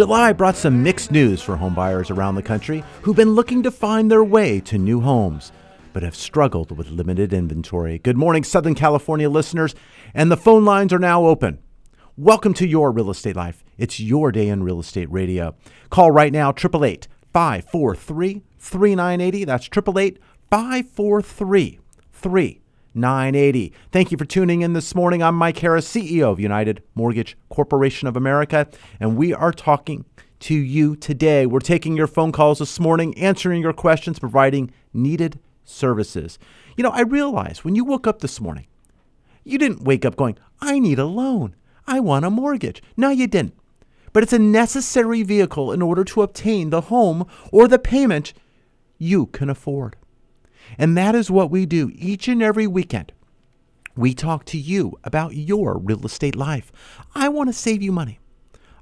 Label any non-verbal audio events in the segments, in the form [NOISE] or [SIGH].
July brought some mixed news for homebuyers around the country who've been looking to find their way to new homes, but have struggled with limited inventory. Good morning, Southern California listeners, and the phone lines are now open. Welcome to your real estate life. It's your day in real estate radio. Call right now, 888 543 3980. That's 888 543 3980. Thank you for tuning in this morning. I'm Mike Harris, CEO of United Mortgage Corporation of America, and we are talking to you today. We're taking your phone calls this morning, answering your questions, providing needed services. You know, I realize when you woke up this morning, you didn't wake up going, I need a loan. I want a mortgage. No, you didn't. But it's a necessary vehicle in order to obtain the home or the payment you can afford. And that is what we do each and every weekend. We talk to you about your real estate life. I want to save you money.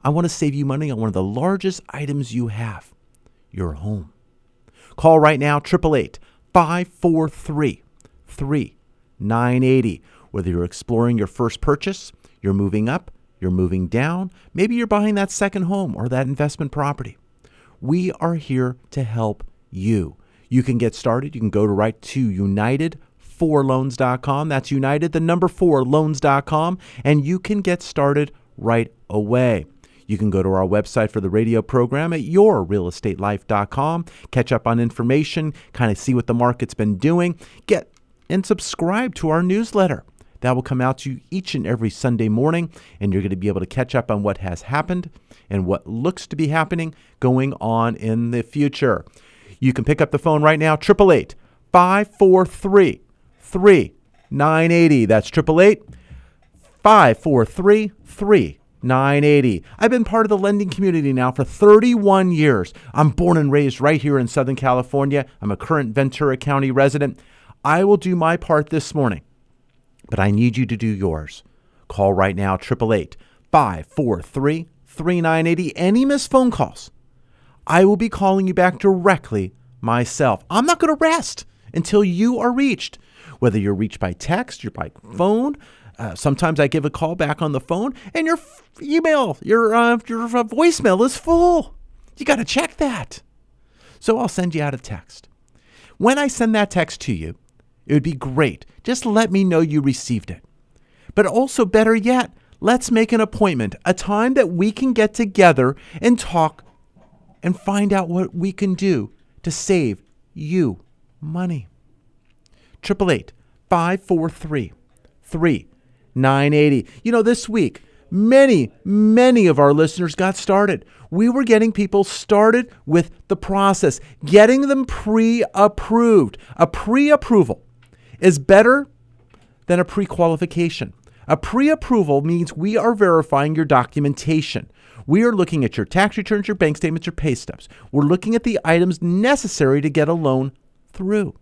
I want to save you money on one of the largest items you have your home. Call right now, 888 543 3980. Whether you're exploring your first purchase, you're moving up, you're moving down, maybe you're buying that second home or that investment property. We are here to help you. You can get started. You can go to right to united4loans.com. That's united, the number four loans.com, and you can get started right away. You can go to our website for the radio program at yourrealestatelife.com, catch up on information, kind of see what the market's been doing, get and subscribe to our newsletter. That will come out to you each and every Sunday morning, and you're going to be able to catch up on what has happened and what looks to be happening going on in the future. You can pick up the phone right now, 888 543 3980. That's 888 543 3980. I've been part of the lending community now for 31 years. I'm born and raised right here in Southern California. I'm a current Ventura County resident. I will do my part this morning, but I need you to do yours. Call right now, 888 543 3980. Any missed phone calls? I will be calling you back directly myself. I'm not going to rest until you are reached, whether you're reached by text, you're by phone. Uh, sometimes I give a call back on the phone, and your f- email, your uh, your uh, voicemail is full. You got to check that. So I'll send you out a text. When I send that text to you, it would be great. Just let me know you received it. But also, better yet, let's make an appointment, a time that we can get together and talk and find out what we can do to save you money. 888 543 3980. You know, this week, many, many of our listeners got started. We were getting people started with the process, getting them pre approved. A pre approval is better than a pre qualification. A pre approval means we are verifying your documentation. We are looking at your tax returns, your bank statements, your pay stubs. We're looking at the items necessary to get a loan through.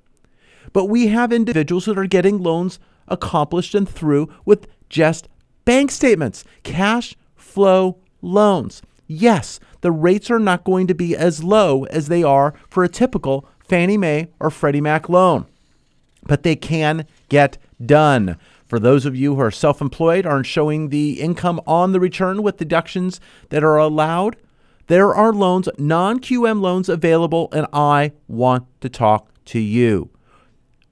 But we have individuals that are getting loans accomplished and through with just bank statements, cash flow loans. Yes, the rates are not going to be as low as they are for a typical Fannie Mae or Freddie Mac loan, but they can get done. For those of you who are self employed, aren't showing the income on the return with deductions that are allowed, there are loans, non QM loans available, and I want to talk to you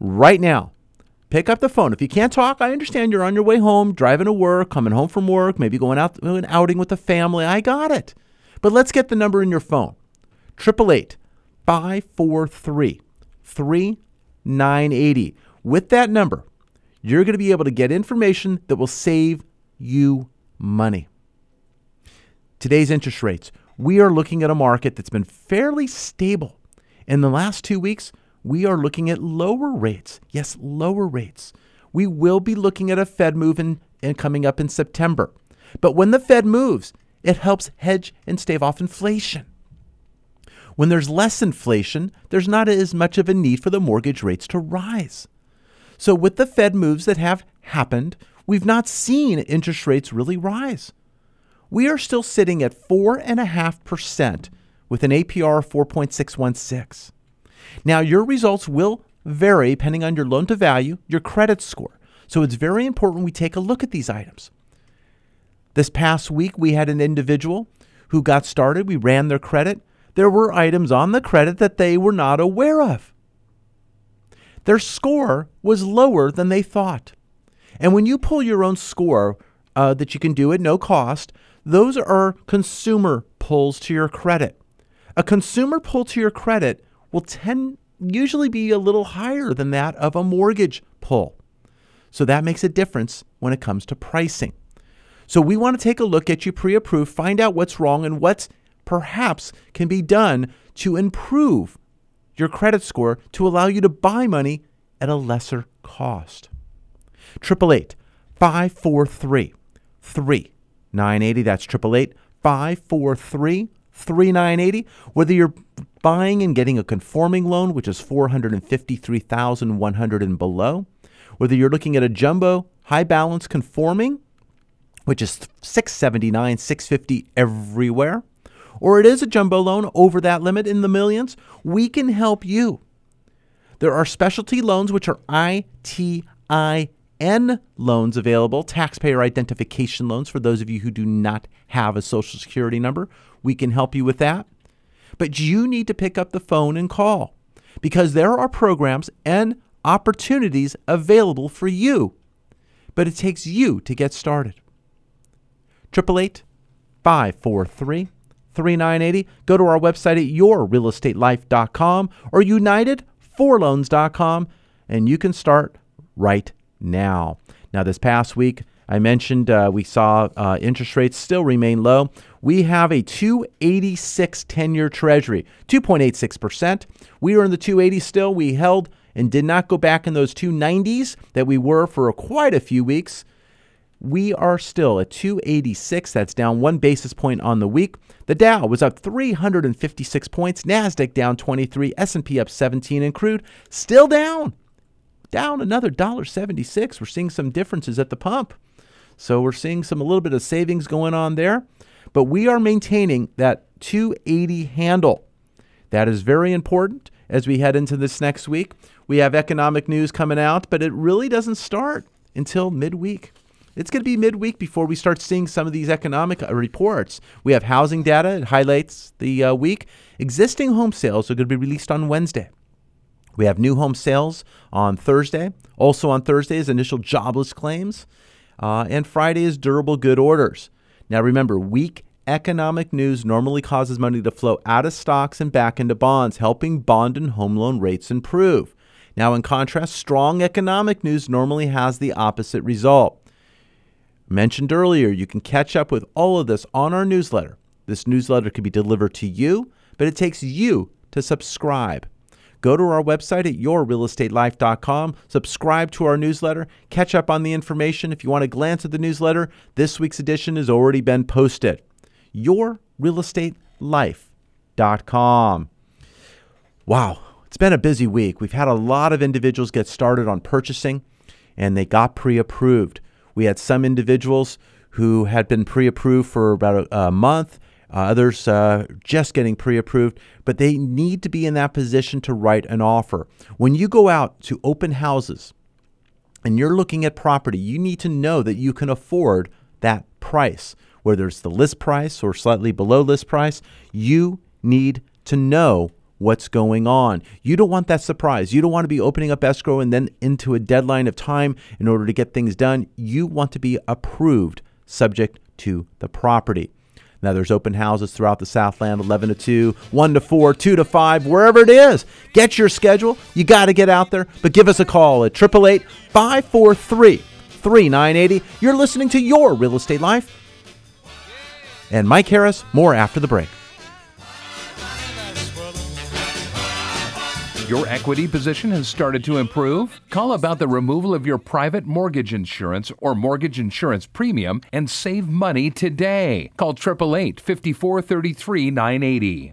right now. Pick up the phone. If you can't talk, I understand you're on your way home, driving to work, coming home from work, maybe going out to an outing with the family. I got it. But let's get the number in your phone. 888 543 3980. With that number, you're going to be able to get information that will save you money. Today's interest rates. We are looking at a market that's been fairly stable. In the last two weeks, we are looking at lower rates. Yes, lower rates. We will be looking at a Fed move in, in coming up in September. But when the Fed moves, it helps hedge and stave off inflation. When there's less inflation, there's not as much of a need for the mortgage rates to rise. So, with the Fed moves that have happened, we've not seen interest rates really rise. We are still sitting at 4.5% with an APR of 4.616. Now, your results will vary depending on your loan to value, your credit score. So, it's very important we take a look at these items. This past week, we had an individual who got started. We ran their credit. There were items on the credit that they were not aware of. Their score was lower than they thought. And when you pull your own score uh, that you can do at no cost, those are consumer pulls to your credit. A consumer pull to your credit will tend usually be a little higher than that of a mortgage pull. So that makes a difference when it comes to pricing. So we want to take a look at you pre approved, find out what's wrong and what perhaps can be done to improve your credit score to allow you to buy money at a lesser cost. 888 543 3980. That's 888 543 3980. Whether you're buying and getting a conforming loan, which is 453,100 and below, whether you're looking at a jumbo high balance conforming, which is 679, 650 everywhere, or it is a jumbo loan over that limit in the millions, we can help you. There are specialty loans which are ITIN loans available, taxpayer identification loans for those of you who do not have a social security number. We can help you with that. But you need to pick up the phone and call because there are programs and opportunities available for you. But it takes you to get started. 888 543 3980. Go to our website at yourrealestatelife.com or unitedforloans.com and you can start right now. Now, this past week, I mentioned uh, we saw uh, interest rates still remain low. We have a 286 10 year treasury, 2.86%. We are in the 280s still. We held and did not go back in those 290s that we were for quite a few weeks we are still at 286. That's down one basis point on the week. The Dow was up 356 points, Nasdaq down 23, S&P up 17, and crude still down, down another $1.76. We're seeing some differences at the pump, so we're seeing some a little bit of savings going on there, but we are maintaining that 280 handle. That is very important as we head into this next week. We have economic news coming out, but it really doesn't start until midweek. It's going to be midweek before we start seeing some of these economic uh, reports. We have housing data, it highlights the uh, week. Existing home sales are going to be released on Wednesday. We have new home sales on Thursday. Also on Thursday is initial jobless claims. Uh, and Friday is durable good orders. Now remember, weak economic news normally causes money to flow out of stocks and back into bonds, helping bond and home loan rates improve. Now, in contrast, strong economic news normally has the opposite result. Mentioned earlier, you can catch up with all of this on our newsletter. This newsletter can be delivered to you, but it takes you to subscribe. Go to our website at yourrealestatelife.com, subscribe to our newsletter, catch up on the information. If you want to glance at the newsletter, this week's edition has already been posted. Yourrealestatelife.com. Wow, it's been a busy week. We've had a lot of individuals get started on purchasing and they got pre approved. We had some individuals who had been pre approved for about a, a month, uh, others uh, just getting pre approved, but they need to be in that position to write an offer. When you go out to open houses, and you're looking at property, you need to know that you can afford that price, whether it's the list price or slightly below list price. You need to know what's going on. You don't want that surprise. You don't want to be opening up escrow and then into a deadline of time in order to get things done. You want to be approved subject to the property. Now, there's open houses throughout the Southland 11 to 2, 1 to 4, 2 to 5, wherever it is. Get your schedule. You got to get out there, but give us a call at 888 543 3980. You're listening to Your Real Estate Life. And Mike Harris, more after the break. Your equity position has started to improve? Call about the removal of your private mortgage insurance or mortgage insurance premium and save money today. Call 888 5433 980.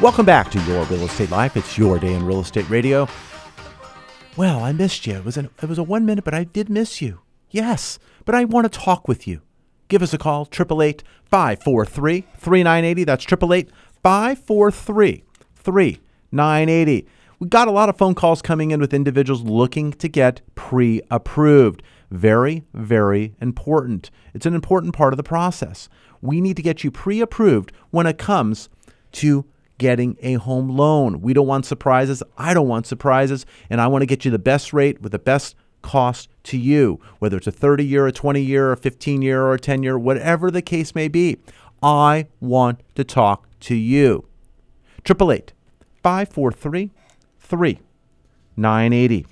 Welcome back to Your Real Estate Life. It's your day in real estate radio. Well, I missed you. It was, an, it was a one minute, but I did miss you. Yes, but I want to talk with you. Give us a call, 888 543 3980. That's 888 543 3980. We got a lot of phone calls coming in with individuals looking to get pre approved. Very, very important. It's an important part of the process. We need to get you pre approved when it comes to getting a home loan. We don't want surprises. I don't want surprises. And I want to get you the best rate with the best cost to you, whether it's a 30 year, a 20 year, a 15 year, or a 10 year, whatever the case may be. I want to talk to you. 888 543 3980.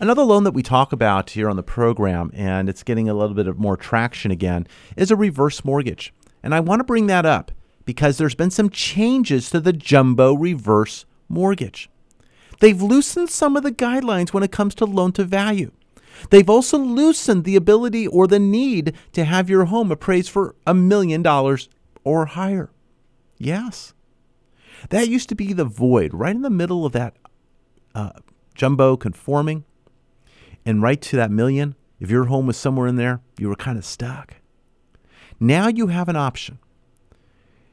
Another loan that we talk about here on the program, and it's getting a little bit of more traction again, is a reverse mortgage. And I want to bring that up because there's been some changes to the jumbo reverse mortgage. They've loosened some of the guidelines when it comes to loan to value. They've also loosened the ability or the need to have your home appraised for a million dollars or higher. Yes. That used to be the void right in the middle of that uh, jumbo conforming and right to that million. If your home was somewhere in there, you were kind of stuck. Now you have an option.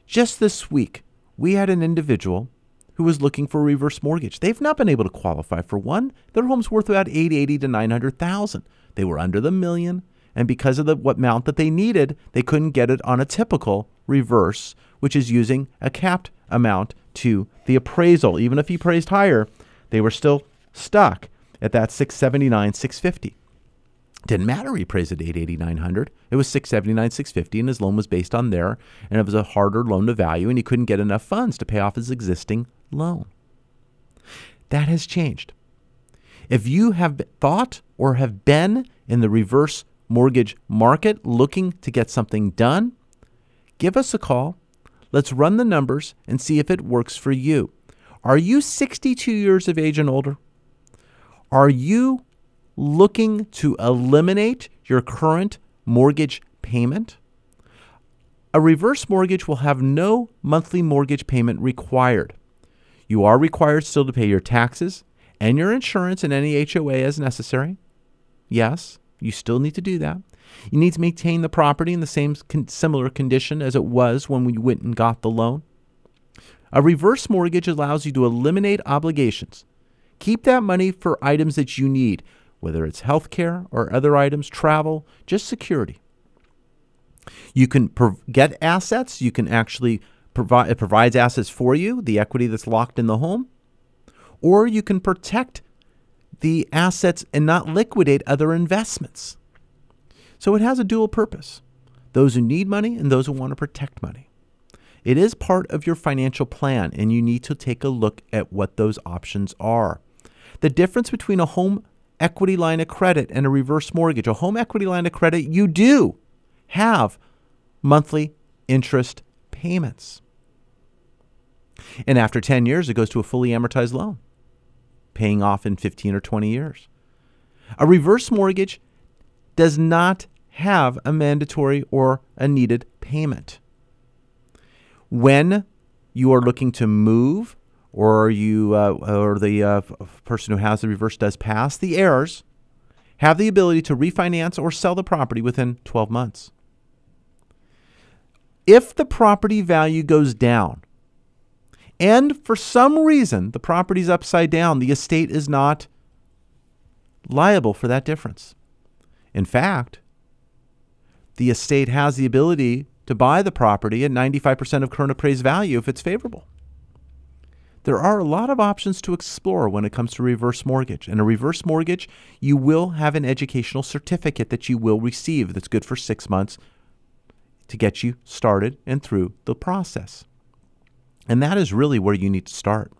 Just this week, we had an individual who was looking for a reverse mortgage. They've not been able to qualify for one. Their home's worth about 880 to 900,000. They were under the million, and because of the what amount that they needed, they couldn't get it on a typical reverse, which is using a capped amount to the appraisal. Even if he appraised higher, they were still stuck at that 679, 650. Didn't matter. He appraised at 880, 900. It was 679, 650, and his loan was based on there, and it was a harder loan to value, and he couldn't get enough funds to pay off his existing loan. That has changed. If you have thought or have been in the reverse mortgage market looking to get something done, give us a call. Let's run the numbers and see if it works for you. Are you 62 years of age and older? Are you looking to eliminate your current mortgage payment, a reverse mortgage will have no monthly mortgage payment required. You are required still to pay your taxes and your insurance and any HOA as necessary. Yes, you still need to do that. You need to maintain the property in the same con- similar condition as it was when we went and got the loan. A reverse mortgage allows you to eliminate obligations. Keep that money for items that you need whether it's healthcare or other items, travel, just security. You can get assets, you can actually provide it provides assets for you, the equity that's locked in the home, or you can protect the assets and not liquidate other investments. So it has a dual purpose those who need money and those who want to protect money. It is part of your financial plan, and you need to take a look at what those options are. The difference between a home equity line of credit and a reverse mortgage, a home equity line of credit, you do have monthly interest payments. And after 10 years, it goes to a fully amortized loan, paying off in 15 or 20 years. A reverse mortgage does not have a mandatory or a needed payment. When you are looking to move, or you uh, or the uh, person who has the reverse does pass, the heirs have the ability to refinance or sell the property within 12 months. If the property value goes down, and for some reason the property's upside down, the estate is not liable for that difference. In fact, the estate has the ability to buy the property at 95% of current appraised value if it's favorable. There are a lot of options to explore when it comes to reverse mortgage. And a reverse mortgage, you will have an educational certificate that you will receive that's good for six months to get you started and through the process. And that is really where you need to start.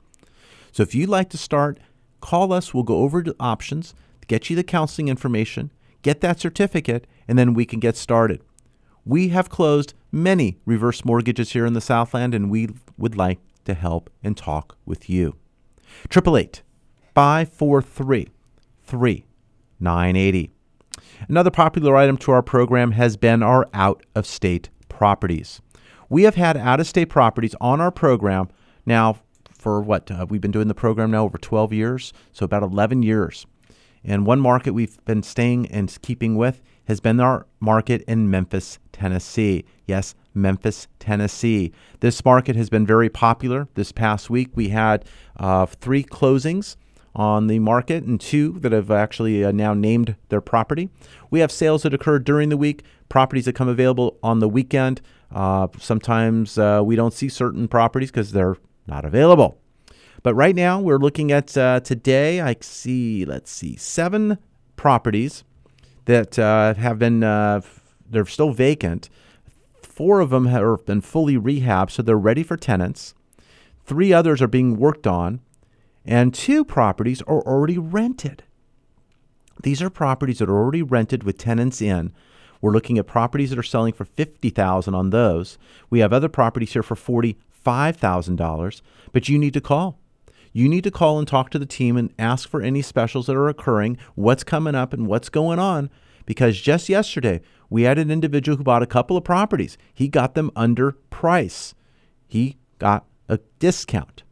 So if you'd like to start, call us. We'll go over the options, get you the counseling information, get that certificate, and then we can get started. We have closed many reverse mortgages here in the Southland, and we would like to help and talk with you. 888 543 3980. Another popular item to our program has been our out of state properties. We have had out of state properties on our program now for what? Uh, we've been doing the program now over 12 years, so about 11 years. And one market we've been staying and keeping with has been our market in Memphis, Tennessee. Yes, Memphis, Tennessee. This market has been very popular. This past week, we had uh, three closings on the market and two that have actually uh, now named their property. We have sales that occur during the week, properties that come available on the weekend. Uh, sometimes uh, we don't see certain properties because they're not available. But right now, we're looking at uh, today, I see, let's see, seven properties that uh, have been, uh, they're still vacant. Four of them have been fully rehabbed, so they're ready for tenants. Three others are being worked on, and two properties are already rented. These are properties that are already rented with tenants in. We're looking at properties that are selling for 50,000 on those. We have other properties here for $45,000, but you need to call. You need to call and talk to the team and ask for any specials that are occurring, what's coming up and what's going on because just yesterday we had an individual who bought a couple of properties. He got them under price. He got a discount.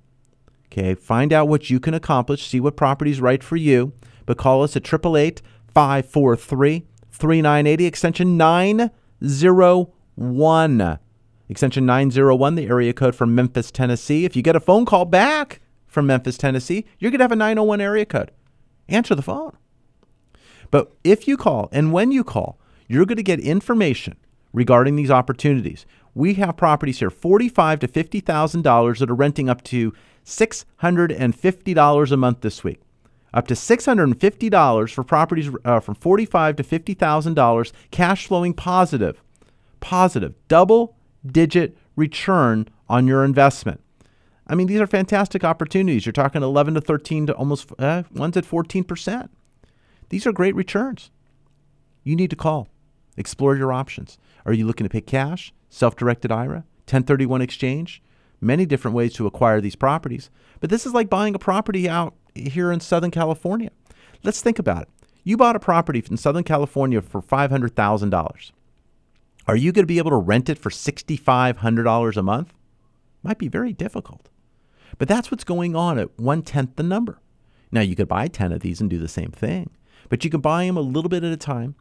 Okay, find out what you can accomplish, see what property is right for you, but call us at 888 543 3980, extension 901. Extension 901, the area code from Memphis, Tennessee. If you get a phone call back from Memphis, Tennessee, you're going to have a 901 area code. Answer the phone. But if you call and when you call, you're going to get information regarding these opportunities. We have properties here, forty-five to fifty thousand dollars, that are renting up to six hundred and fifty dollars a month this week. Up to six hundred and fifty dollars for properties uh, from forty-five to fifty thousand dollars, cash flowing positive, positive, double-digit return on your investment. I mean, these are fantastic opportunities. You're talking 11 to 13 to almost uh, one's at 14 percent. These are great returns. You need to call, explore your options. Are you looking to pay cash, self directed IRA, 1031 exchange? Many different ways to acquire these properties. But this is like buying a property out here in Southern California. Let's think about it. You bought a property in Southern California for $500,000. Are you going to be able to rent it for $6,500 a month? Might be very difficult. But that's what's going on at one tenth the number. Now, you could buy 10 of these and do the same thing. But you can buy them a little bit at a time,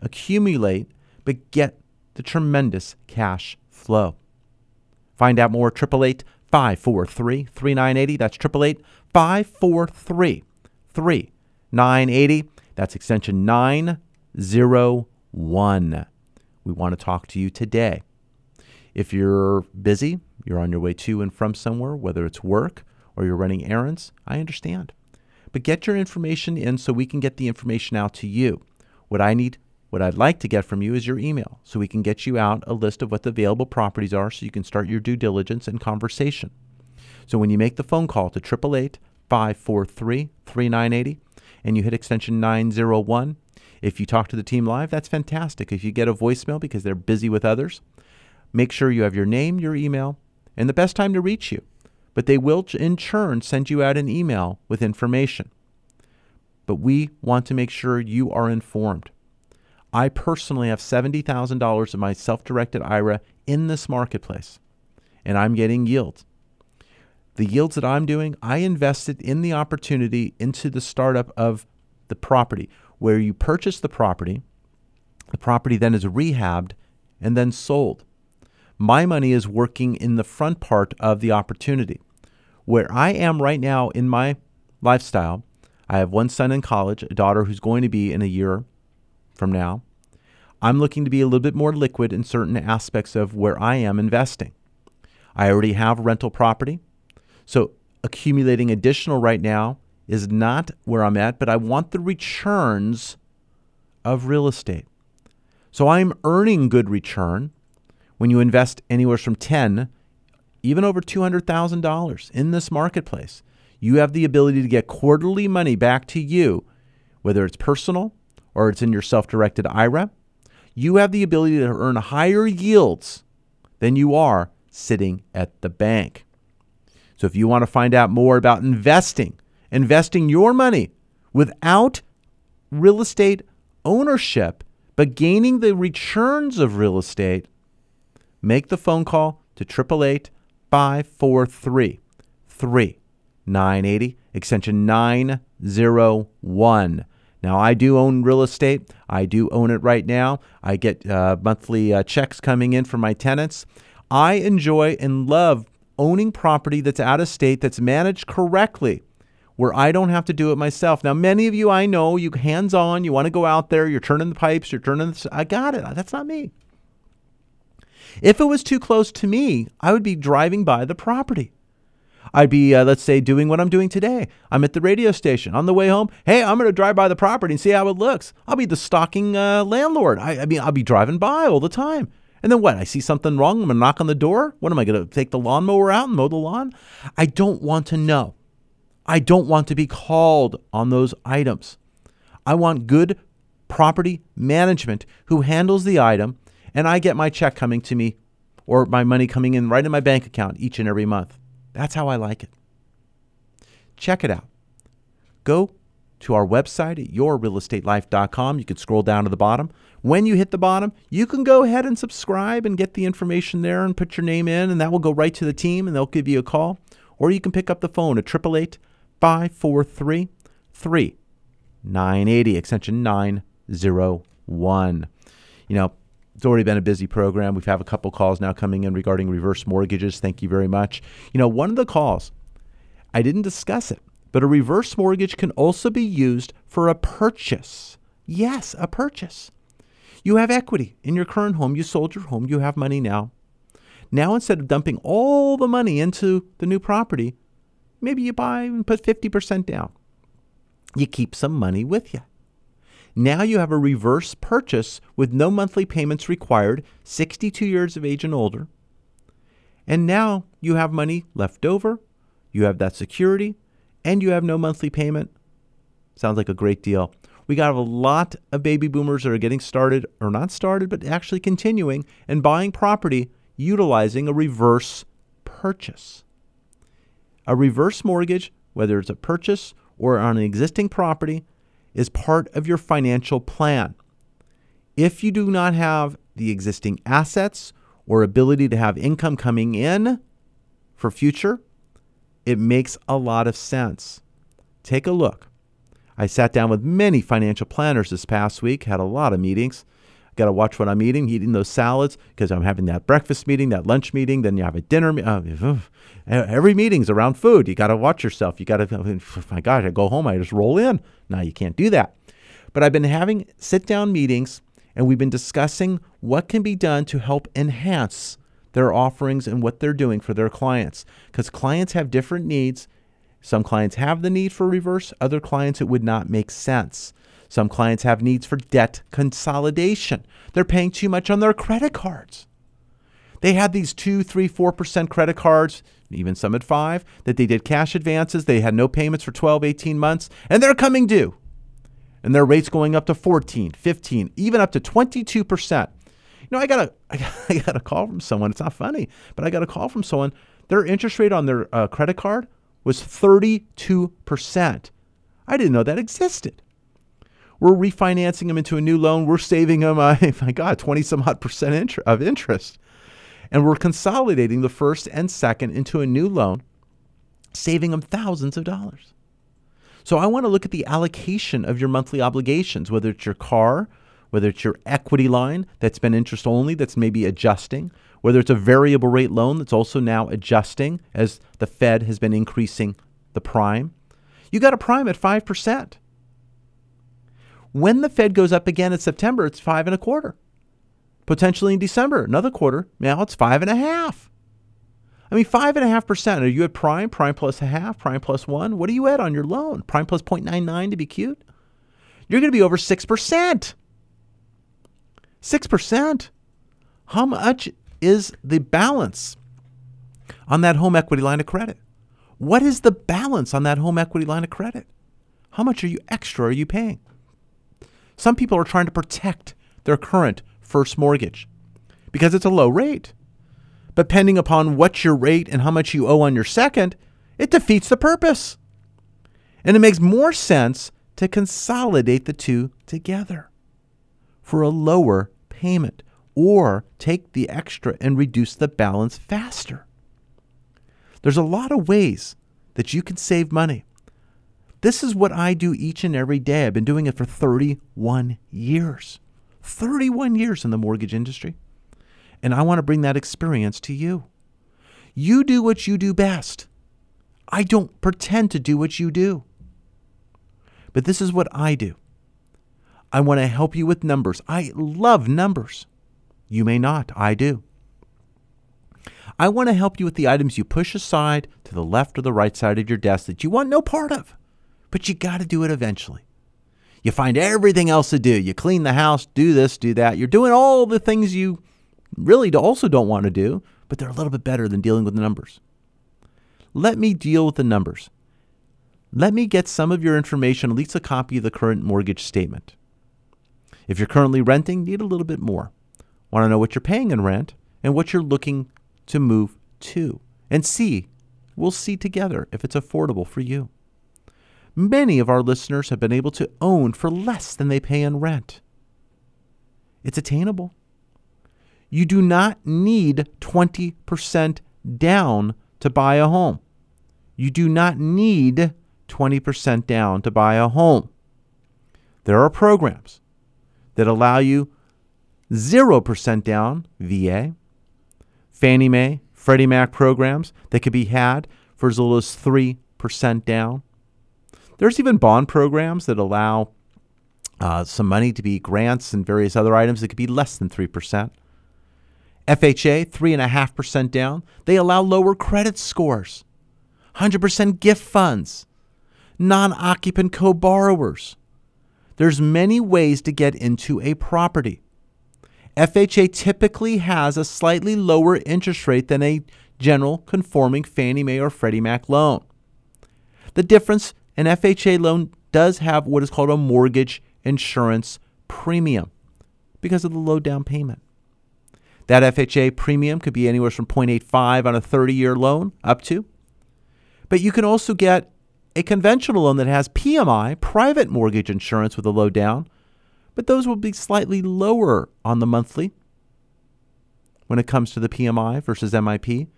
accumulate, but get the tremendous cash flow. Find out more 888 543 3980. That's 888 543 3980. That's extension 901. We want to talk to you today. If you're busy, you're on your way to and from somewhere, whether it's work or you're running errands. I understand. But get your information in so we can get the information out to you. What I need, what I'd like to get from you is your email so we can get you out a list of what the available properties are so you can start your due diligence and conversation. So when you make the phone call to 888 543 3980 and you hit extension 901, if you talk to the team live, that's fantastic. If you get a voicemail because they're busy with others, make sure you have your name, your email, and the best time to reach you. But they will, in turn, send you out an email with information. But we want to make sure you are informed. I personally have $70,000 of my self directed IRA in this marketplace, and I'm getting yields. The yields that I'm doing, I invested in the opportunity into the startup of the property, where you purchase the property, the property then is rehabbed and then sold. My money is working in the front part of the opportunity. Where I am right now in my lifestyle, I have one son in college, a daughter who's going to be in a year from now. I'm looking to be a little bit more liquid in certain aspects of where I am investing. I already have rental property. So accumulating additional right now is not where I'm at, but I want the returns of real estate. So I'm earning good return when you invest anywhere from 10 even over $200,000 in this marketplace. You have the ability to get quarterly money back to you, whether it's personal or it's in your self-directed IRA. You have the ability to earn higher yields than you are sitting at the bank. So if you want to find out more about investing, investing your money without real estate ownership, but gaining the returns of real estate, make the phone call to 888 543 3980, extension 901. Now, I do own real estate. I do own it right now. I get uh, monthly uh, checks coming in from my tenants. I enjoy and love owning property that's out of state that's managed correctly where I don't have to do it myself. Now, many of you I know, you hands on, you want to go out there, you're turning the pipes, you're turning the, I got it. That's not me. If it was too close to me, I would be driving by the property. I'd be, uh, let's say, doing what I'm doing today. I'm at the radio station on the way home. Hey, I'm going to drive by the property and see how it looks. I'll be the stalking uh, landlord. I, I mean, I'll be driving by all the time. And then what? I see something wrong. I'm going to knock on the door. What am I going to take the lawnmower out and mow the lawn? I don't want to know. I don't want to be called on those items. I want good property management who handles the item and I get my check coming to me or my money coming in right in my bank account each and every month. That's how I like it. Check it out. Go to our website at yourrealestatelife.com. You can scroll down to the bottom. When you hit the bottom, you can go ahead and subscribe and get the information there and put your name in, and that will go right to the team and they'll give you a call. Or you can pick up the phone at 888 543 3980, extension 901. You know, it's already been a busy program. We've had a couple calls now coming in regarding reverse mortgages. Thank you very much. You know, one of the calls, I didn't discuss it, but a reverse mortgage can also be used for a purchase. Yes, a purchase. You have equity in your current home. You sold your home. You have money now. Now, instead of dumping all the money into the new property, maybe you buy and put 50% down. You keep some money with you. Now you have a reverse purchase with no monthly payments required, 62 years of age and older. And now you have money left over, you have that security, and you have no monthly payment. Sounds like a great deal. We got a lot of baby boomers that are getting started, or not started, but actually continuing and buying property utilizing a reverse purchase. A reverse mortgage, whether it's a purchase or on an existing property, is part of your financial plan. If you do not have the existing assets or ability to have income coming in for future, it makes a lot of sense. Take a look. I sat down with many financial planners this past week, had a lot of meetings. Got to watch what I'm eating, eating those salads because I'm having that breakfast meeting, that lunch meeting, then you have a dinner. Uh, every meeting's around food. You got to watch yourself. You got to, my God, I go home, I just roll in. Now you can't do that. But I've been having sit down meetings and we've been discussing what can be done to help enhance their offerings and what they're doing for their clients because clients have different needs. Some clients have the need for reverse, other clients it would not make sense. Some clients have needs for debt consolidation. They're paying too much on their credit cards. They had these two, three, four percent credit cards, even some at five, that they did cash advances. They had no payments for 12, 18 months, and they're coming due. And their rates going up to 14, 15, even up to 22%. You know, I got a, [LAUGHS] I got a call from someone. It's not funny, but I got a call from someone. Their interest rate on their uh, credit card was 32%. I didn't know that existed. We're refinancing them into a new loan. We're saving them, uh, [LAUGHS] my God, 20 some odd percent of interest. And we're consolidating the first and second into a new loan, saving them thousands of dollars. So I want to look at the allocation of your monthly obligations, whether it's your car, whether it's your equity line that's been interest only, that's maybe adjusting, whether it's a variable rate loan that's also now adjusting as the Fed has been increasing the prime. You got a prime at 5%. When the Fed goes up again in September, it's five and a quarter. Potentially in December, another quarter. Now it's five and a half. I mean, five and a half percent. Are you at prime, prime plus a half, prime plus one? What are you at on your loan? Prime plus 0.99 to be cute? You're going to be over 6%. 6%. How much is the balance on that home equity line of credit? What is the balance on that home equity line of credit? How much are you extra are you paying? Some people are trying to protect their current first mortgage because it's a low rate. But depending upon what your rate and how much you owe on your second, it defeats the purpose. And it makes more sense to consolidate the two together for a lower payment or take the extra and reduce the balance faster. There's a lot of ways that you can save money. This is what I do each and every day. I've been doing it for 31 years. 31 years in the mortgage industry. And I want to bring that experience to you. You do what you do best. I don't pretend to do what you do. But this is what I do. I want to help you with numbers. I love numbers. You may not. I do. I want to help you with the items you push aside to the left or the right side of your desk that you want no part of, but you got to do it eventually. You find everything else to do. You clean the house, do this, do that. You're doing all the things you really also don't want to do, but they're a little bit better than dealing with the numbers. Let me deal with the numbers. Let me get some of your information, at least a copy of the current mortgage statement. If you're currently renting, need a little bit more. Want to know what you're paying in rent and what you're looking to move to. And see, we'll see together if it's affordable for you. Many of our listeners have been able to own for less than they pay in rent. It's attainable. You do not need 20% down to buy a home. You do not need 20% down to buy a home. There are programs that allow you 0% down VA, Fannie Mae, Freddie Mac programs that could be had for as little as 3% down. There's even bond programs that allow uh, some money to be grants and various other items that could be less than 3%. FHA, 3.5% down. They allow lower credit scores, 100% gift funds, non occupant co borrowers. There's many ways to get into a property. FHA typically has a slightly lower interest rate than a general conforming Fannie Mae or Freddie Mac loan. The difference an FHA loan does have what is called a mortgage insurance premium because of the low down payment. That FHA premium could be anywhere from 0.85 on a 30 year loan up to. But you can also get a conventional loan that has PMI, private mortgage insurance with a low down, but those will be slightly lower on the monthly when it comes to the PMI versus MIP.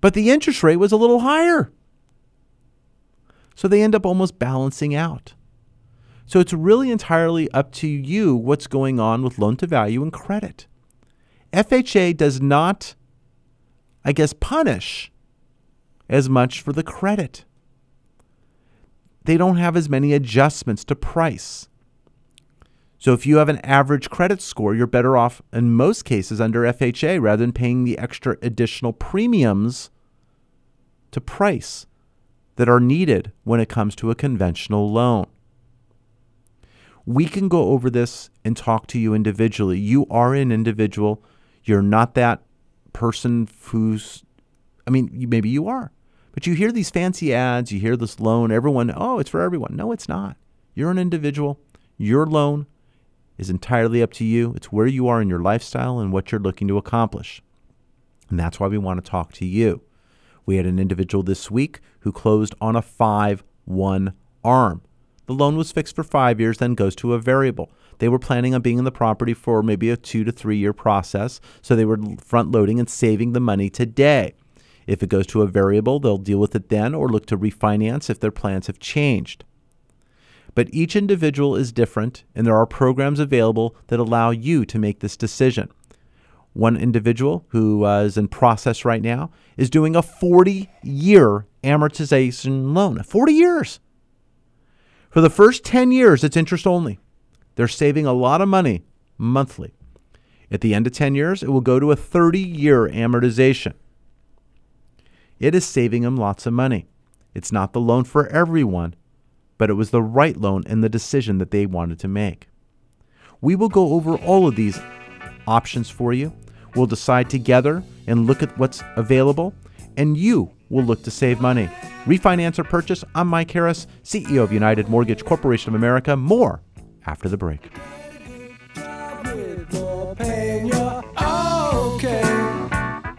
But the interest rate was a little higher. So they end up almost balancing out. So it's really entirely up to you what's going on with loan to value and credit. FHA does not, I guess, punish as much for the credit they don't have as many adjustments to price. So if you have an average credit score, you're better off in most cases under FHA rather than paying the extra additional premiums to price that are needed when it comes to a conventional loan. We can go over this and talk to you individually. You are an individual. You're not that person who's, I mean, maybe you are, but you hear these fancy ads, you hear this loan, everyone, oh, it's for everyone. No, it's not. You're an individual. Your loan is entirely up to you. It's where you are in your lifestyle and what you're looking to accomplish. And that's why we want to talk to you. We had an individual this week who closed on a 5 1 ARM. The loan was fixed for five years, then goes to a variable. They were planning on being in the property for maybe a two to three year process, so they were front loading and saving the money today. If it goes to a variable, they'll deal with it then or look to refinance if their plans have changed. But each individual is different, and there are programs available that allow you to make this decision. One individual who uh, is in process right now is doing a 40 year amortization loan. 40 years. For the first 10 years, it's interest only. They're saving a lot of money monthly. At the end of 10 years, it will go to a 30 year amortization. It is saving them lots of money. It's not the loan for everyone, but it was the right loan and the decision that they wanted to make. We will go over all of these options for you. We'll decide together and look at what's available, and you will look to save money. Refinance or purchase? I'm Mike Harris, CEO of United Mortgage Corporation of America. More after the break.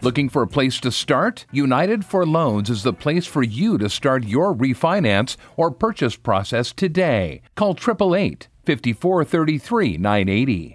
Looking for a place to start? United for Loans is the place for you to start your refinance or purchase process today. Call 888 5433 980.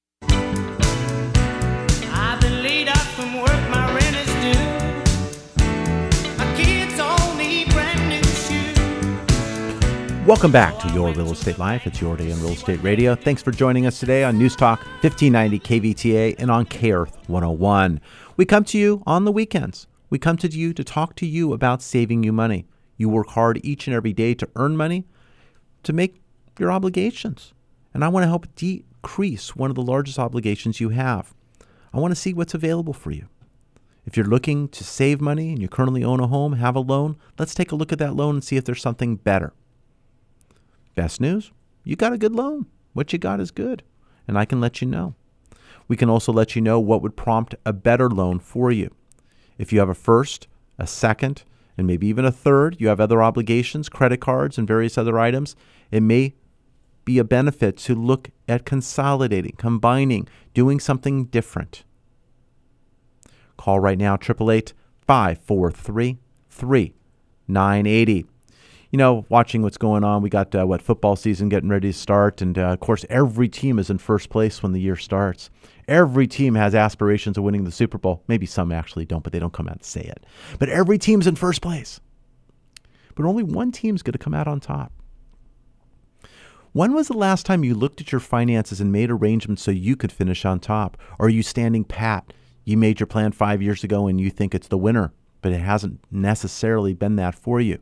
Welcome back to Your Real Estate Life. It's your day in real estate radio. Thanks for joining us today on News Talk 1590 KVTA and on KEarth 101. We come to you on the weekends. We come to you to talk to you about saving you money. You work hard each and every day to earn money to make your obligations. And I want to help decrease one of the largest obligations you have. I want to see what's available for you. If you're looking to save money and you currently own a home, have a loan, let's take a look at that loan and see if there's something better. Best news, you got a good loan. What you got is good, and I can let you know. We can also let you know what would prompt a better loan for you. If you have a first, a second, and maybe even a third, you have other obligations, credit cards, and various other items, it may be a benefit to look at consolidating, combining, doing something different. Call right now, 888 543 3980 you know, watching what's going on, we got uh, what football season getting ready to start, and uh, of course, every team is in first place when the year starts. Every team has aspirations of winning the Super Bowl. Maybe some actually don't, but they don't come out and say it. But every team's in first place. But only one team's going to come out on top. When was the last time you looked at your finances and made arrangements so you could finish on top? Or are you standing pat? You made your plan five years ago and you think it's the winner, but it hasn't necessarily been that for you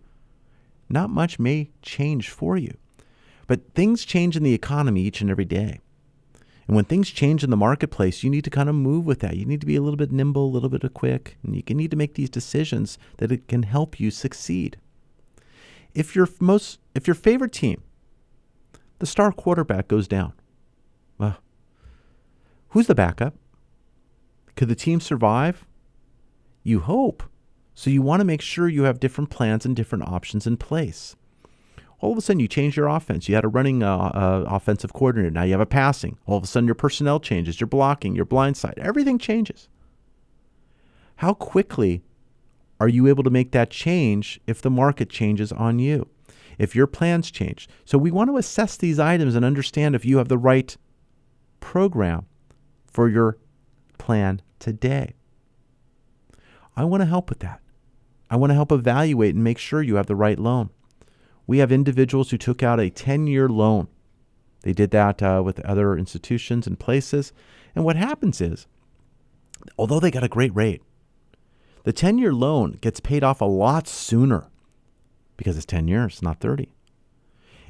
not much may change for you. But things change in the economy each and every day. And when things change in the marketplace, you need to kind of move with that. You need to be a little bit nimble, a little bit quick, and you need to make these decisions that it can help you succeed. If your most if your favorite team, the star quarterback goes down, well, Who's the backup? Could the team survive? You hope. So you want to make sure you have different plans and different options in place. All of a sudden, you change your offense. You had a running uh, uh, offensive coordinator. Now you have a passing. All of a sudden, your personnel changes, your blocking, your blind side. Everything changes. How quickly are you able to make that change if the market changes on you? If your plans change? So we want to assess these items and understand if you have the right program for your plan today. I want to help with that. I want to help evaluate and make sure you have the right loan. We have individuals who took out a 10 year loan. They did that uh, with other institutions and places. And what happens is, although they got a great rate, the 10 year loan gets paid off a lot sooner because it's 10 years, not 30.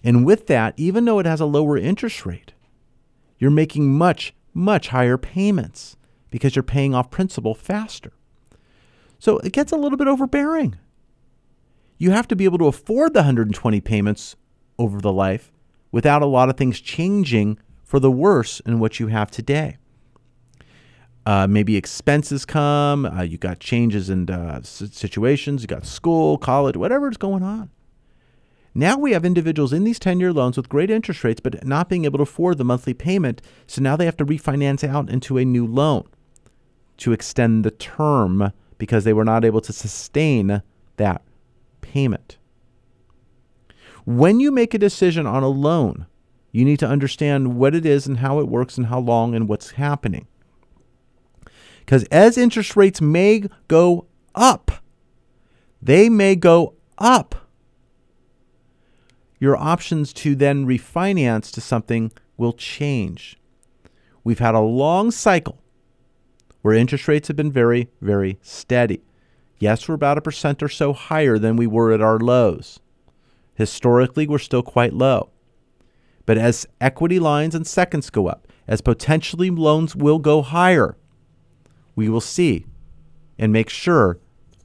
And with that, even though it has a lower interest rate, you're making much, much higher payments because you're paying off principal faster. So it gets a little bit overbearing. You have to be able to afford the 120 payments over the life without a lot of things changing for the worse in what you have today. Uh, maybe expenses come, uh, you got changes in uh, situations, you got school, college, whatever is going on. Now we have individuals in these 10 year loans with great interest rates, but not being able to afford the monthly payment. So now they have to refinance out into a new loan to extend the term because they were not able to sustain that payment. When you make a decision on a loan, you need to understand what it is and how it works and how long and what's happening. Because as interest rates may go up, they may go up. Your options to then refinance to something will change. We've had a long cycle where interest rates have been very, very steady. Yes, we're about a percent or so higher than we were at our lows. Historically, we're still quite low. But as equity lines and seconds go up, as potentially loans will go higher, we will see and make sure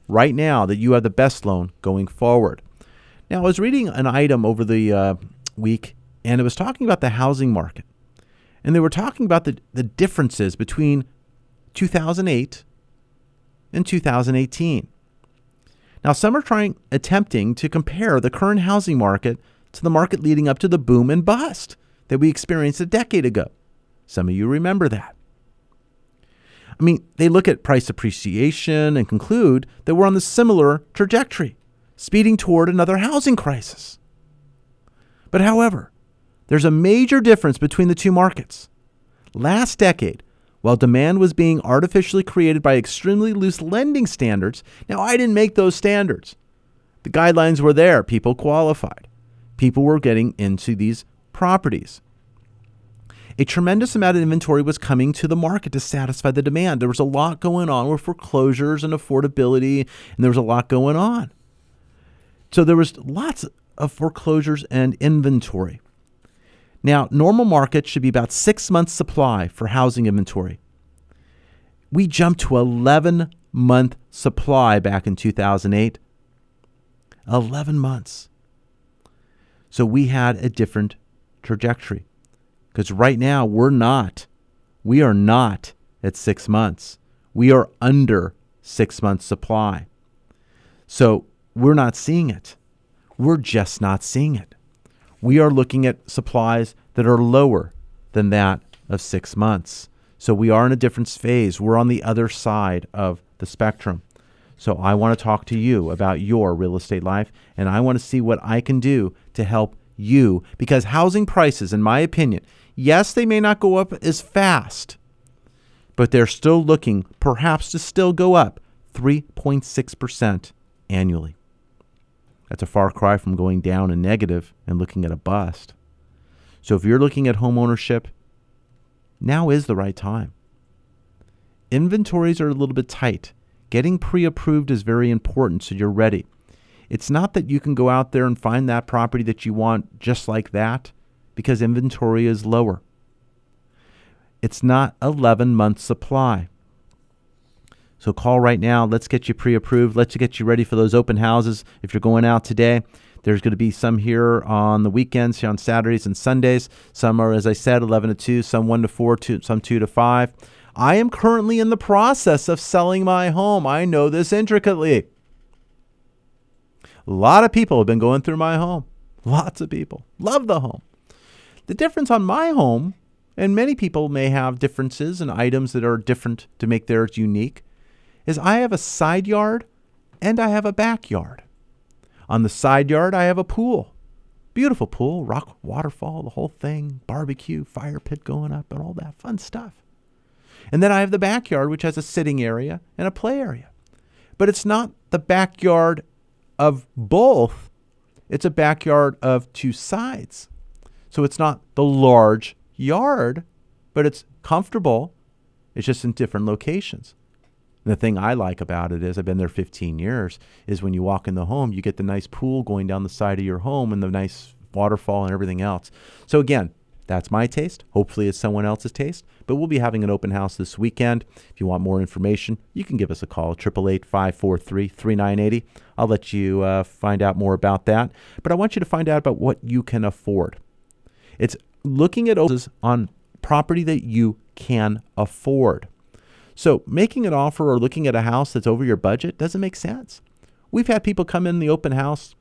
right now that you have the best loan going forward. Now, I was reading an item over the uh, week, and it was talking about the housing market. And they were talking about the, the differences between 2008 and 2018. Now, some are trying, attempting to compare the current housing market to the market leading up to the boom and bust that we experienced a decade ago. Some of you remember that. I mean, they look at price appreciation and conclude that we're on the similar trajectory, speeding toward another housing crisis. But however, there's a major difference between the two markets. Last decade, while demand was being artificially created by extremely loose lending standards. Now, I didn't make those standards. The guidelines were there, people qualified. People were getting into these properties. A tremendous amount of inventory was coming to the market to satisfy the demand. There was a lot going on with foreclosures and affordability, and there was a lot going on. So there was lots of foreclosures and inventory. Now, normal market should be about six months' supply for housing inventory. We jumped to 11 month supply back in 2008. 11 months. So we had a different trajectory. Because right now, we're not. We are not at six months. We are under six months supply. So we're not seeing it. We're just not seeing it we are looking at supplies that are lower than that of six months. So we are in a different phase. We're on the other side of the spectrum. So I want to talk to you about your real estate life, and I want to see what I can do to help you because housing prices, in my opinion, yes, they may not go up as fast, but they're still looking perhaps to still go up 3.6% annually. That's a far cry from going down and negative and looking at a bust. So if you're looking at home ownership, now is the right time. Inventories are a little bit tight. Getting pre approved is very important so you're ready. It's not that you can go out there and find that property that you want just like that because inventory is lower. It's not 11 month supply. So call right now. Let's get you pre approved. Let's get you ready for those open houses if you're going out today. There's going to be some here on the weekends, here on Saturdays and Sundays. Some are, as I said, 11 to 2, some 1 to 4, two, some 2 to 5. I am currently in the process of selling my home. I know this intricately. A lot of people have been going through my home. Lots of people. Love the home. The difference on my home, and many people may have differences and items that are different to make theirs unique, is I have a side yard and I have a backyard. On the side yard, I have a pool. Beautiful pool, rock waterfall, the whole thing, barbecue, fire pit going up, and all that fun stuff. And then I have the backyard, which has a sitting area and a play area. But it's not the backyard of both, it's a backyard of two sides. So it's not the large yard, but it's comfortable. It's just in different locations. And the thing I like about it is I've been there 15 years is when you walk in the home, you get the nice pool going down the side of your home and the nice waterfall and everything else. So again, that's my taste. Hopefully, it's someone else's taste. But we'll be having an open house this weekend. If you want more information, you can give us a call, 888 543 3980. I'll let you uh, find out more about that. But I want you to find out about what you can afford. It's looking at houses on property that you can afford. So making an offer or looking at a house that's over your budget doesn't make sense. We've had people come in the open house,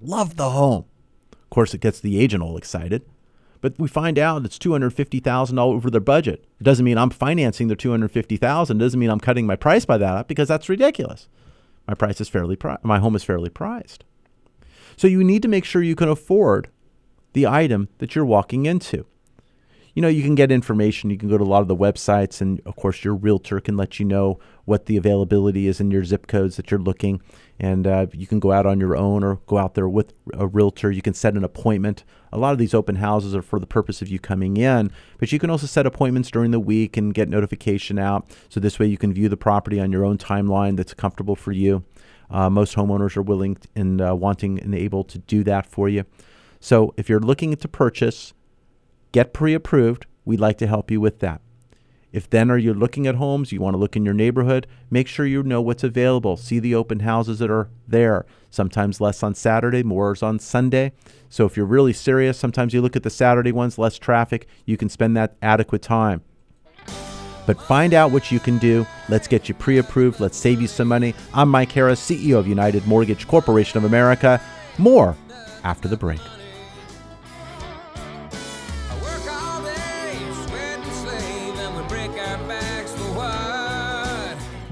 love the home. Of course, it gets the agent all excited, but we find out it's two hundred fifty thousand all over their budget. It doesn't mean I'm financing their 250,000. It Doesn't mean I'm cutting my price by that because that's ridiculous. My price is fairly pri- my home is fairly priced. So you need to make sure you can afford the item that you're walking into you know, you can get information. You can go to a lot of the websites, and of course, your realtor can let you know what the availability is in your zip codes that you're looking. And uh, you can go out on your own or go out there with a realtor. You can set an appointment. A lot of these open houses are for the purpose of you coming in, but you can also set appointments during the week and get notification out. So this way, you can view the property on your own timeline that's comfortable for you. Uh, most homeowners are willing and uh, wanting and able to do that for you. So if you're looking to purchase, get pre approved. We'd like to help you with that. If then are you looking at homes, you want to look in your neighborhood, make sure you know what's available. See the open houses that are there. Sometimes less on Saturday, more is on Sunday. So if you're really serious, sometimes you look at the Saturday ones, less traffic, you can spend that adequate time. But find out what you can do. Let's get you pre approved. Let's save you some money. I'm Mike Harris, CEO of United Mortgage Corporation of America. More after the break.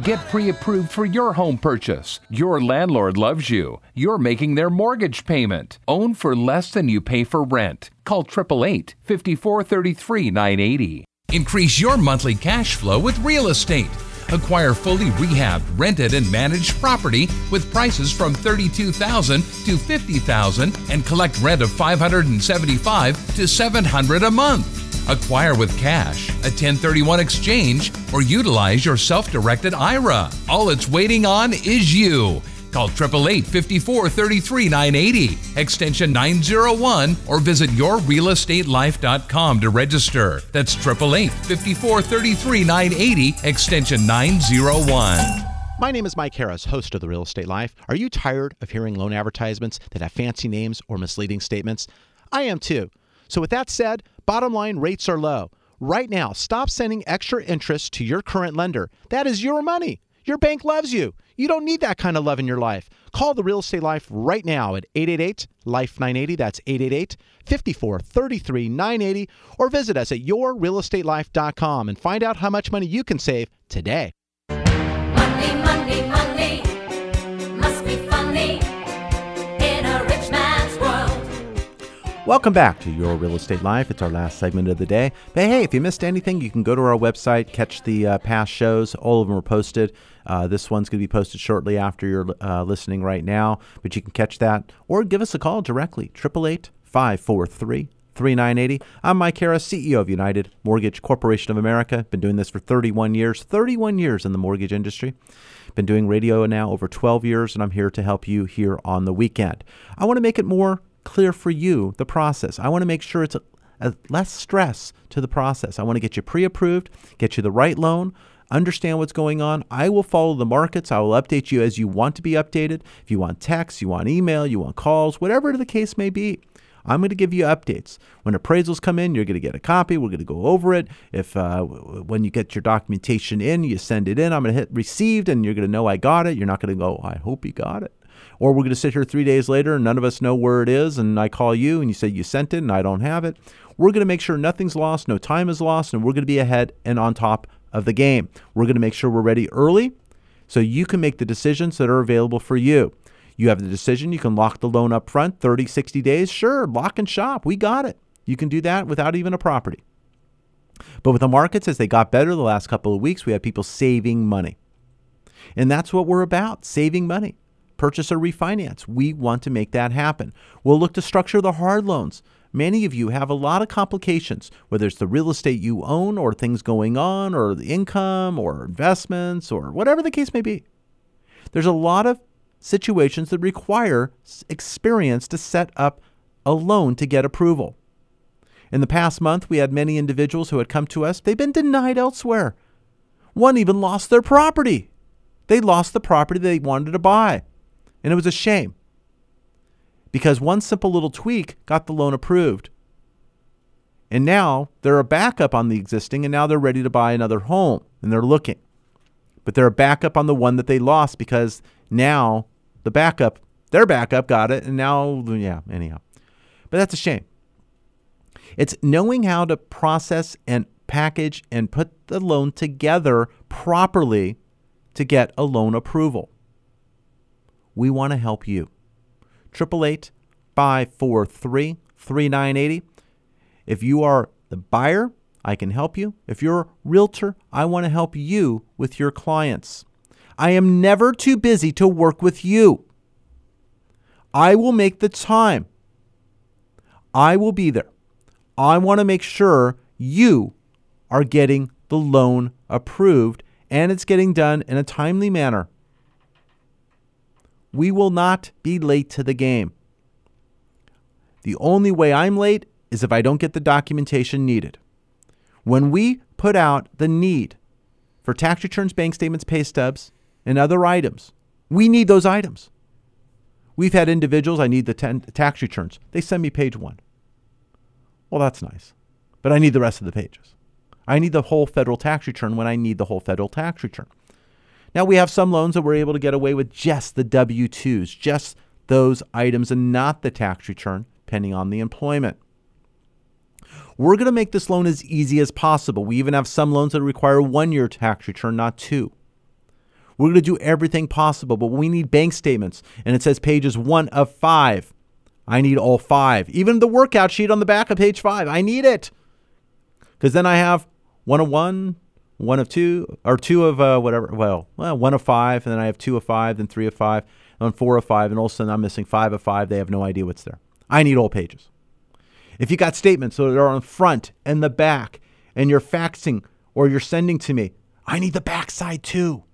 Get pre approved for your home purchase. Your landlord loves you. You're making their mortgage payment. Own for less than you pay for rent. Call 888 5433 980. Increase your monthly cash flow with real estate. Acquire fully rehabbed, rented, and managed property with prices from 32,000 to 50,000 and collect rent of 575 to 700 a month. Acquire with cash, a 1031 exchange, or utilize your self directed IRA. All it's waiting on is you. Call 888 54 980, extension 901, or visit yourrealestatelife.com to register. That's 888 54 980, extension 901. My name is Mike Harris, host of The Real Estate Life. Are you tired of hearing loan advertisements that have fancy names or misleading statements? I am too. So, with that said, bottom line rates are low. Right now, stop sending extra interest to your current lender. That is your money. Your bank loves you. You don't need that kind of love in your life. Call the Real Estate Life right now at 888 Life 980. That's 888 54 33 980. Or visit us at yourrealestatelife.com and find out how much money you can save today. Welcome back to Your Real Estate Life. It's our last segment of the day. But hey, if you missed anything, you can go to our website, catch the uh, past shows. All of them are posted. Uh, this one's going to be posted shortly after you're uh, listening right now, but you can catch that or give us a call directly, 888 543 3980. I'm Mike Harris, CEO of United Mortgage Corporation of America. Been doing this for 31 years, 31 years in the mortgage industry. Been doing radio now over 12 years, and I'm here to help you here on the weekend. I want to make it more clear for you the process. I want to make sure it's a, a less stress to the process. I want to get you pre approved, get you the right loan. understand what's going on. I will follow the markets. I will update you as you want to be updated. If you want text, you want email, you want calls, whatever the case may be. I'm going to give you updates. When appraisals come in, you're going to get a copy. We're going to go over it. If uh, when you get your documentation in, you send it in. I'm going to hit received, and you're going to know I got it. You're not going to go, I hope you got it. Or we're going to sit here three days later, and none of us know where it is, and I call you, and you say you sent it, and I don't have it. We're going to make sure nothing's lost, no time is lost, and we're going to be ahead and on top of the game. We're going to make sure we're ready early so you can make the decisions that are available for you. You have the decision. You can lock the loan up front, 30, 60 days. Sure, lock and shop. We got it. You can do that without even a property. But with the markets, as they got better the last couple of weeks, we have people saving money. And that's what we're about saving money. Purchase or refinance. We want to make that happen. We'll look to structure the hard loans. Many of you have a lot of complications, whether it's the real estate you own or things going on or the income or investments or whatever the case may be. There's a lot of situations that require experience to set up a loan to get approval. In the past month, we had many individuals who had come to us. They've been denied elsewhere. One even lost their property. They lost the property they wanted to buy. And it was a shame because one simple little tweak got the loan approved. And now they're a backup on the existing, and now they're ready to buy another home and they're looking. But they're a backup on the one that they lost because now the backup, their backup got it, and now, yeah, anyhow. But that's a shame. It's knowing how to process and package and put the loan together properly to get a loan approval. We want to help you. 888 543 3980. If you are the buyer, I can help you. If you're a realtor, I want to help you with your clients. I am never too busy to work with you. I will make the time. I will be there. I want to make sure you are getting the loan approved and it's getting done in a timely manner. We will not be late to the game. The only way I'm late is if I don't get the documentation needed. When we put out the need for tax returns, bank statements, pay stubs, and other items, we need those items. We've had individuals, I need the ten, tax returns. They send me page one. Well, that's nice, but I need the rest of the pages. I need the whole federal tax return when I need the whole federal tax return. Now, we have some loans that we're able to get away with just the W 2s, just those items, and not the tax return, depending on the employment. We're going to make this loan as easy as possible. We even have some loans that require one year tax return, not two. We're going to do everything possible, but we need bank statements, and it says pages one of five. I need all five. Even the workout sheet on the back of page five, I need it. Because then I have one oh of one, of two, or two of uh, whatever. Well, well, one of five, and then I have two of five, then three of five, and four of five, and all of a sudden I'm missing five of five. They have no idea what's there. I need all pages. If you got statements that are on front and the back, and you're faxing or you're sending to me, I need the back side too,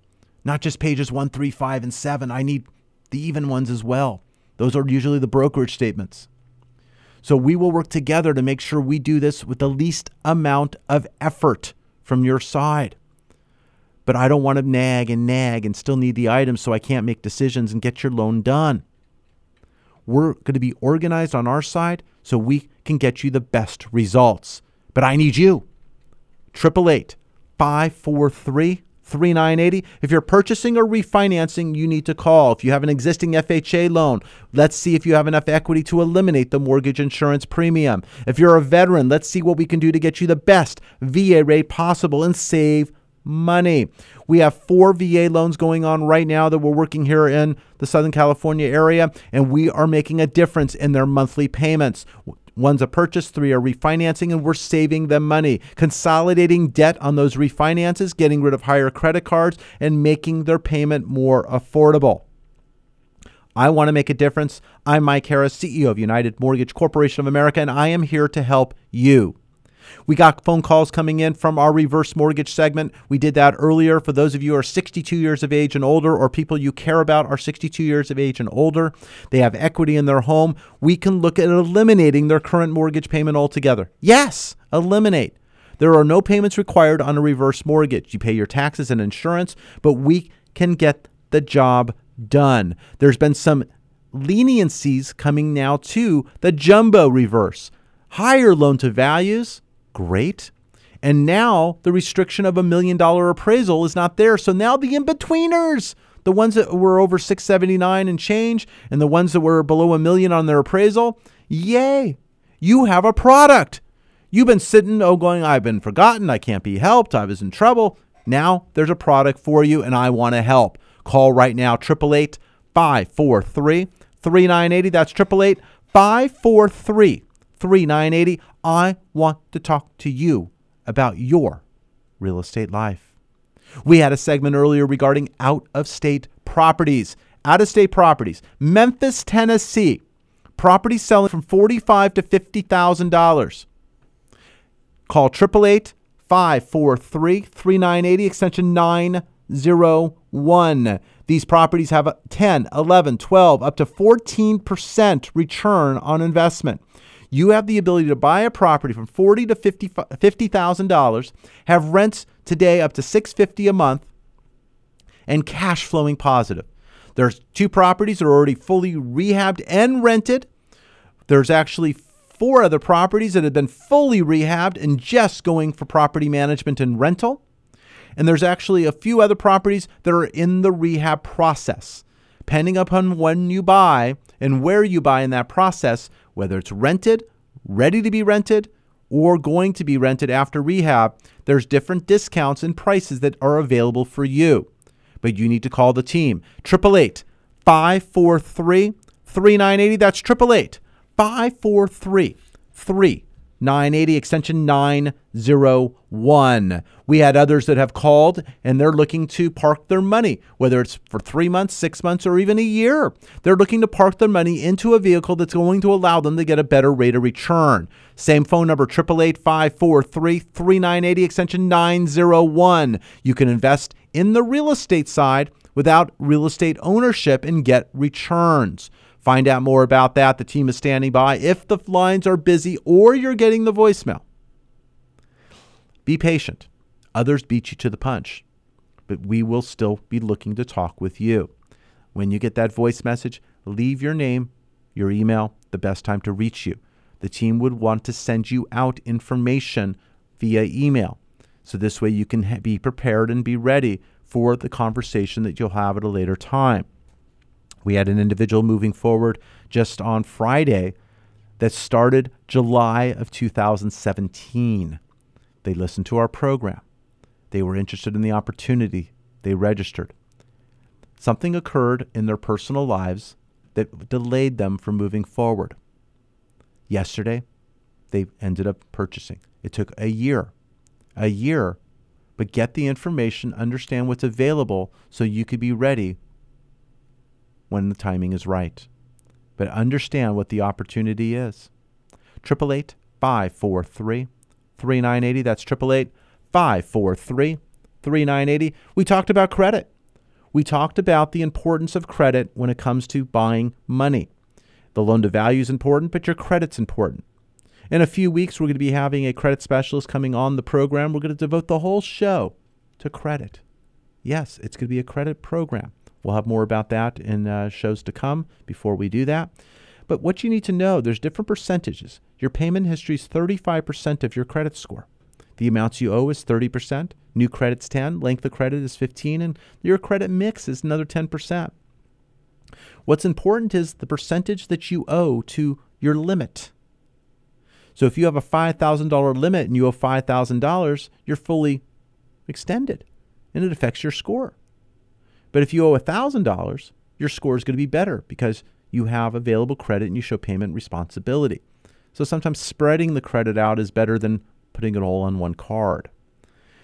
not just pages one, three, five, and seven. I need the even ones as well. Those are usually the brokerage statements. So we will work together to make sure we do this with the least amount of effort from your side. But I don't want to nag and nag and still need the items so I can't make decisions and get your loan done. We're going to be organized on our side so we can get you the best results. But I need you. 888 543 3980. If you're purchasing or refinancing, you need to call. If you have an existing FHA loan, let's see if you have enough equity to eliminate the mortgage insurance premium. If you're a veteran, let's see what we can do to get you the best VA rate possible and save money. We have four VA loans going on right now that we're working here in the Southern California area, and we are making a difference in their monthly payments. One's a purchase, three are refinancing, and we're saving them money, consolidating debt on those refinances, getting rid of higher credit cards, and making their payment more affordable. I want to make a difference. I'm Mike Harris, CEO of United Mortgage Corporation of America, and I am here to help you. We got phone calls coming in from our reverse mortgage segment. We did that earlier. For those of you who are 62 years of age and older, or people you care about are 62 years of age and older, they have equity in their home. We can look at eliminating their current mortgage payment altogether. Yes, eliminate. There are no payments required on a reverse mortgage. You pay your taxes and insurance, but we can get the job done. There's been some leniencies coming now to the jumbo reverse. Higher loan to values, great. And now the restriction of a million dollar appraisal is not there. So now the in betweeners, the ones that were over 679 and change, and the ones that were below a million on their appraisal, yay, you have a product. You've been sitting, oh, going, I've been forgotten. I can't be helped. I was in trouble. Now there's a product for you, and I want to help. Call right now, 888 543 3980. That's 888 543 3980. I want to talk to you about your real estate life. We had a segment earlier regarding out of state properties. Out of state properties. Memphis, Tennessee. Property selling from 45 to $50,000. Call 888 543 3980, extension 901. These properties have a 10, 11, 12, up to 14% return on investment. You have the ability to buy a property from forty to fifty thousand dollars, have rents today up to six fifty a month, and cash flowing positive. There's two properties that are already fully rehabbed and rented. There's actually four other properties that have been fully rehabbed and just going for property management and rental. And there's actually a few other properties that are in the rehab process. Depending upon when you buy and where you buy in that process, whether it's rented, ready to be rented, or going to be rented after rehab, there's different discounts and prices that are available for you. But you need to call the team. 888 543 3980. That's 888 543 3980, extension 901. We had others that have called and they're looking to park their money, whether it's for three months, six months, or even a year. They're looking to park their money into a vehicle that's going to allow them to get a better rate of return. Same phone number, 888 543 3980, extension 901. You can invest in the real estate side without real estate ownership and get returns. Find out more about that. The team is standing by if the lines are busy or you're getting the voicemail. Be patient. Others beat you to the punch, but we will still be looking to talk with you. When you get that voice message, leave your name, your email, the best time to reach you. The team would want to send you out information via email. So this way you can be prepared and be ready for the conversation that you'll have at a later time. We had an individual moving forward just on Friday that started July of 2017. They listened to our program. They were interested in the opportunity. They registered. Something occurred in their personal lives that delayed them from moving forward. Yesterday, they ended up purchasing. It took a year. A year, but get the information, understand what's available so you could be ready when the timing is right. But understand what the opportunity is. 888 543 3980. That's 888 543 3980. We talked about credit. We talked about the importance of credit when it comes to buying money. The loan to value is important, but your credit's important. In a few weeks, we're going to be having a credit specialist coming on the program. We're going to devote the whole show to credit. Yes, it's going to be a credit program. We'll have more about that in uh, shows to come before we do that. But what you need to know, there's different percentages. Your payment history is 35% of your credit score. The amounts you owe is 30%, new credit's 10, length of credit is 15, and your credit mix is another 10%. What's important is the percentage that you owe to your limit. So if you have a $5,000 limit and you owe $5,000, you're fully extended and it affects your score. But if you owe $1,000, your score is going to be better because you have available credit and you show payment responsibility. So sometimes spreading the credit out is better than putting it all on one card.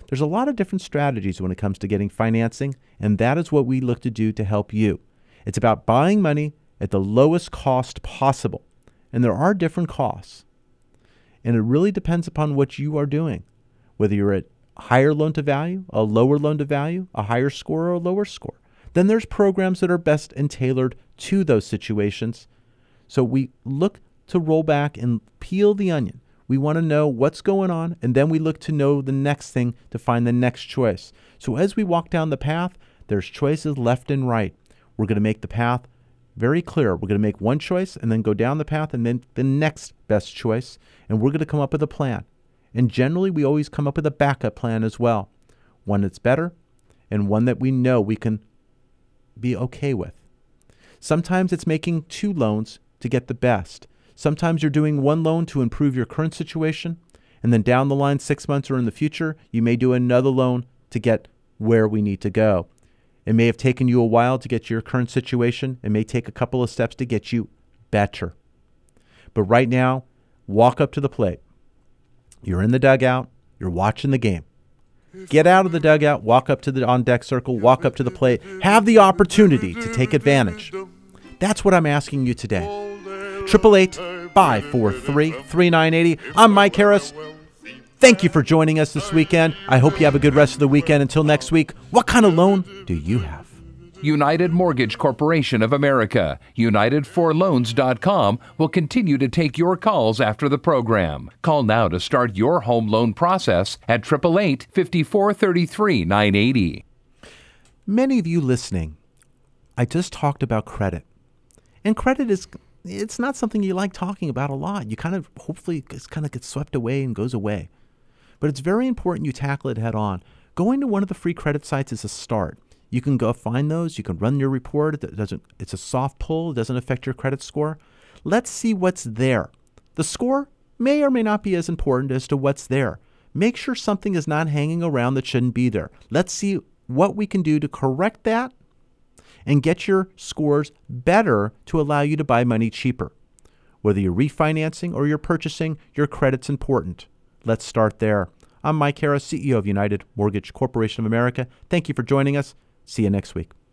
There's a lot of different strategies when it comes to getting financing, and that is what we look to do to help you. It's about buying money at the lowest cost possible. And there are different costs. And it really depends upon what you are doing, whether you're at higher loan to value, a lower loan to value, a higher score, or a lower score then there's programs that are best and tailored to those situations. So we look to roll back and peel the onion. We want to know what's going on, and then we look to know the next thing to find the next choice. So as we walk down the path, there's choices left and right. We're going to make the path very clear. We're going to make one choice and then go down the path and then the next best choice, and we're going to come up with a plan. And generally, we always come up with a backup plan as well one that's better and one that we know we can be okay with. Sometimes it's making two loans to get the best. Sometimes you're doing one loan to improve your current situation, and then down the line, six months or in the future, you may do another loan to get where we need to go. It may have taken you a while to get to your current situation. It may take a couple of steps to get you better. But right now, walk up to the plate. You're in the dugout, you're watching the game. Get out of the dugout, walk up to the on deck circle, walk up to the plate, have the opportunity to take advantage. That's what I'm asking you today. 888 543 3980. I'm Mike Harris. Thank you for joining us this weekend. I hope you have a good rest of the weekend. Until next week, what kind of loan do you have? United Mortgage Corporation of America, UnitedForLoans.com will continue to take your calls after the program. Call now to start your home loan process at 888 5433 980. Many of you listening, I just talked about credit. And credit is it's not something you like talking about a lot. You kind of hopefully it kind of gets swept away and goes away. But it's very important you tackle it head on. Going to one of the free credit sites is a start. You can go find those. You can run your report. It doesn't. It's a soft pull. It doesn't affect your credit score. Let's see what's there. The score may or may not be as important as to what's there. Make sure something is not hanging around that shouldn't be there. Let's see what we can do to correct that and get your scores better to allow you to buy money cheaper. Whether you're refinancing or you're purchasing, your credit's important. Let's start there. I'm Mike Harris, CEO of United Mortgage Corporation of America. Thank you for joining us. See you next week.